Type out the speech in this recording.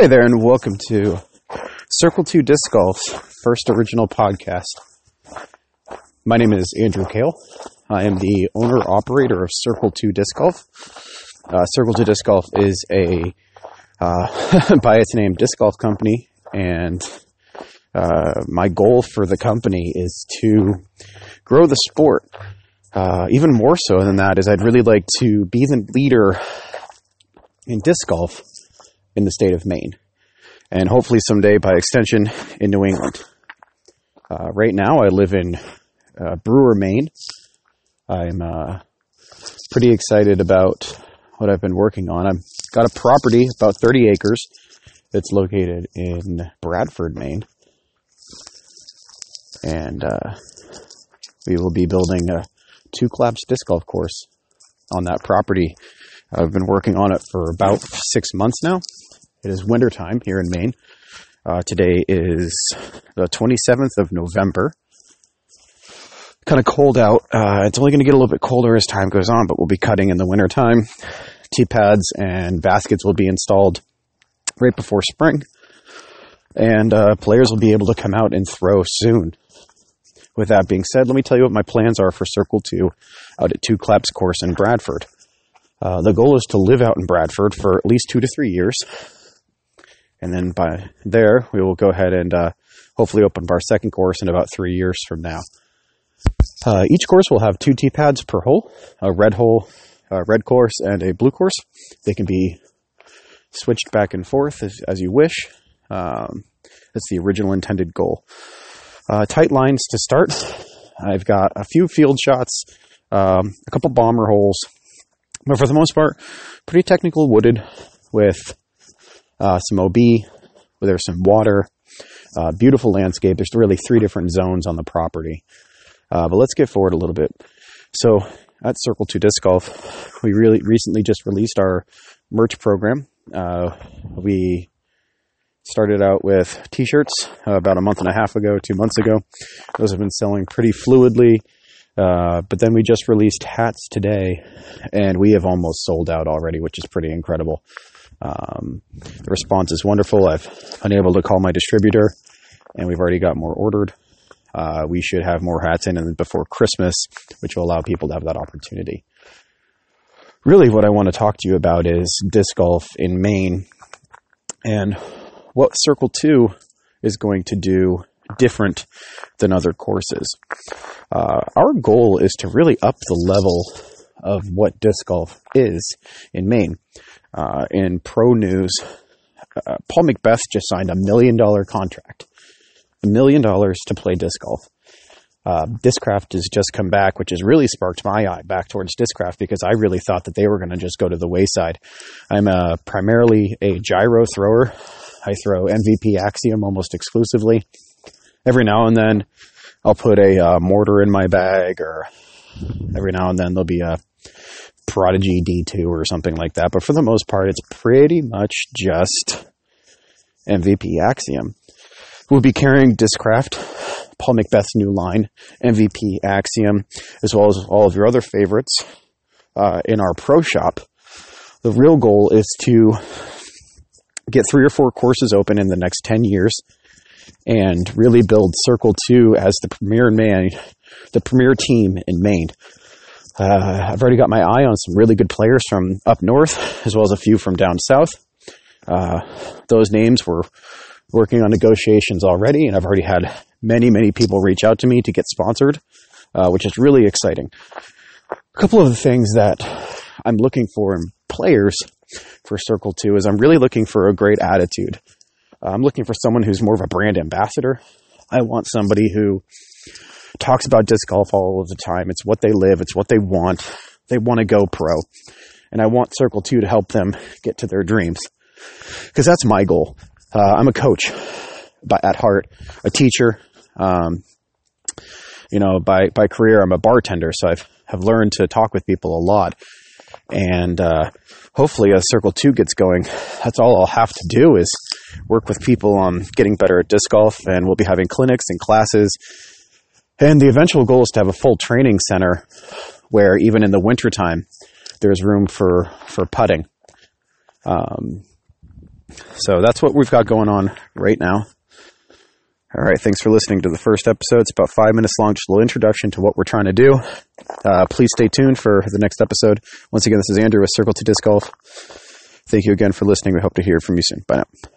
Hey there, and welcome to Circle 2 Disc Golf's first original podcast. My name is Andrew Kale. I am the owner operator of Circle 2 Disc Golf. Uh, Circle 2 Disc Golf is a, uh, by its name, disc golf company, and uh, my goal for the company is to grow the sport. Uh, even more so than that is I'd really like to be the leader in disc golf in the state of Maine, and hopefully someday, by extension, in New England. Uh, right now, I live in uh, Brewer, Maine. I'm uh, pretty excited about what I've been working on. I've got a property about 30 acres that's located in Bradford, Maine, and uh, we will be building a two claps disc golf course on that property. I've been working on it for about six months now, it is wintertime here in Maine. Uh, today is the 27th of November. Kind of cold out. Uh, it's only going to get a little bit colder as time goes on, but we'll be cutting in the wintertime. Tee pads and baskets will be installed right before spring. And uh, players will be able to come out and throw soon. With that being said, let me tell you what my plans are for Circle 2 out at Two Claps Course in Bradford. Uh, the goal is to live out in Bradford for at least two to three years and then by there, we will go ahead and uh, hopefully open our second course in about three years from now. Uh, each course will have two tee pads per hole, a red hole, a red course, and a blue course. They can be switched back and forth as, as you wish. Um, that's the original intended goal. Uh, tight lines to start. I've got a few field shots, um, a couple bomber holes, but for the most part, pretty technical wooded with uh, some OB, where there's some water, uh, beautiful landscape. There's really three different zones on the property. Uh, but let's get forward a little bit. So at Circle 2 Disc Golf, we really recently just released our merch program. Uh, we started out with t-shirts about a month and a half ago, two months ago. Those have been selling pretty fluidly. Uh, but then we just released hats today, and we have almost sold out already, which is pretty incredible. Um, the response is wonderful. I've been able to call my distributor, and we've already got more ordered. Uh, we should have more hats in before Christmas, which will allow people to have that opportunity. Really, what I want to talk to you about is disc golf in Maine and what Circle 2 is going to do different than other courses. Uh, our goal is to really up the level of what disc golf is in Maine. Uh, in pro news, uh, Paul McBeth just signed a million dollar contract, a million dollars to play disc golf. Uh, Discraft has just come back, which has really sparked my eye back towards Discraft because I really thought that they were going to just go to the wayside. I'm a, primarily a gyro thrower. I throw MVP Axiom almost exclusively. Every now and then, I'll put a uh, mortar in my bag, or every now and then there'll be a Prodigy D2 or something like that. But for the most part, it's pretty much just MVP Axiom. We'll be carrying Discraft, Paul McBeth's new line, MVP Axiom, as well as all of your other favorites uh, in our pro shop. The real goal is to get three or four courses open in the next 10 years and really build Circle 2 as the premier man, the premier team in Maine. Uh, I've already got my eye on some really good players from up north, as well as a few from down south. Uh, those names were working on negotiations already, and I've already had many, many people reach out to me to get sponsored, uh, which is really exciting. A couple of the things that I'm looking for in players for Circle 2 is I'm really looking for a great attitude. I'm looking for someone who's more of a brand ambassador. I want somebody who talks about disc golf all of the time. It's what they live. It's what they want. They want to go pro. And I want Circle 2 to help them get to their dreams. Cause that's my goal. Uh, I'm a coach by, at heart, a teacher. Um, you know, by, by career, I'm a bartender. So I've, have learned to talk with people a lot. And, uh, hopefully as Circle 2 gets going, that's all I'll have to do is work with people on getting better at disc golf. And we'll be having clinics and classes and the eventual goal is to have a full training center where even in the wintertime, there's room for, for putting. Um, So that's what we've got going on right now. All right, thanks for listening to the first episode. It's about five minutes long, just a little introduction to what we're trying to do. Uh, please stay tuned for the next episode. Once again, this is Andrew with Circle 2 Disc Golf. Thank you again for listening. We hope to hear from you soon. Bye now.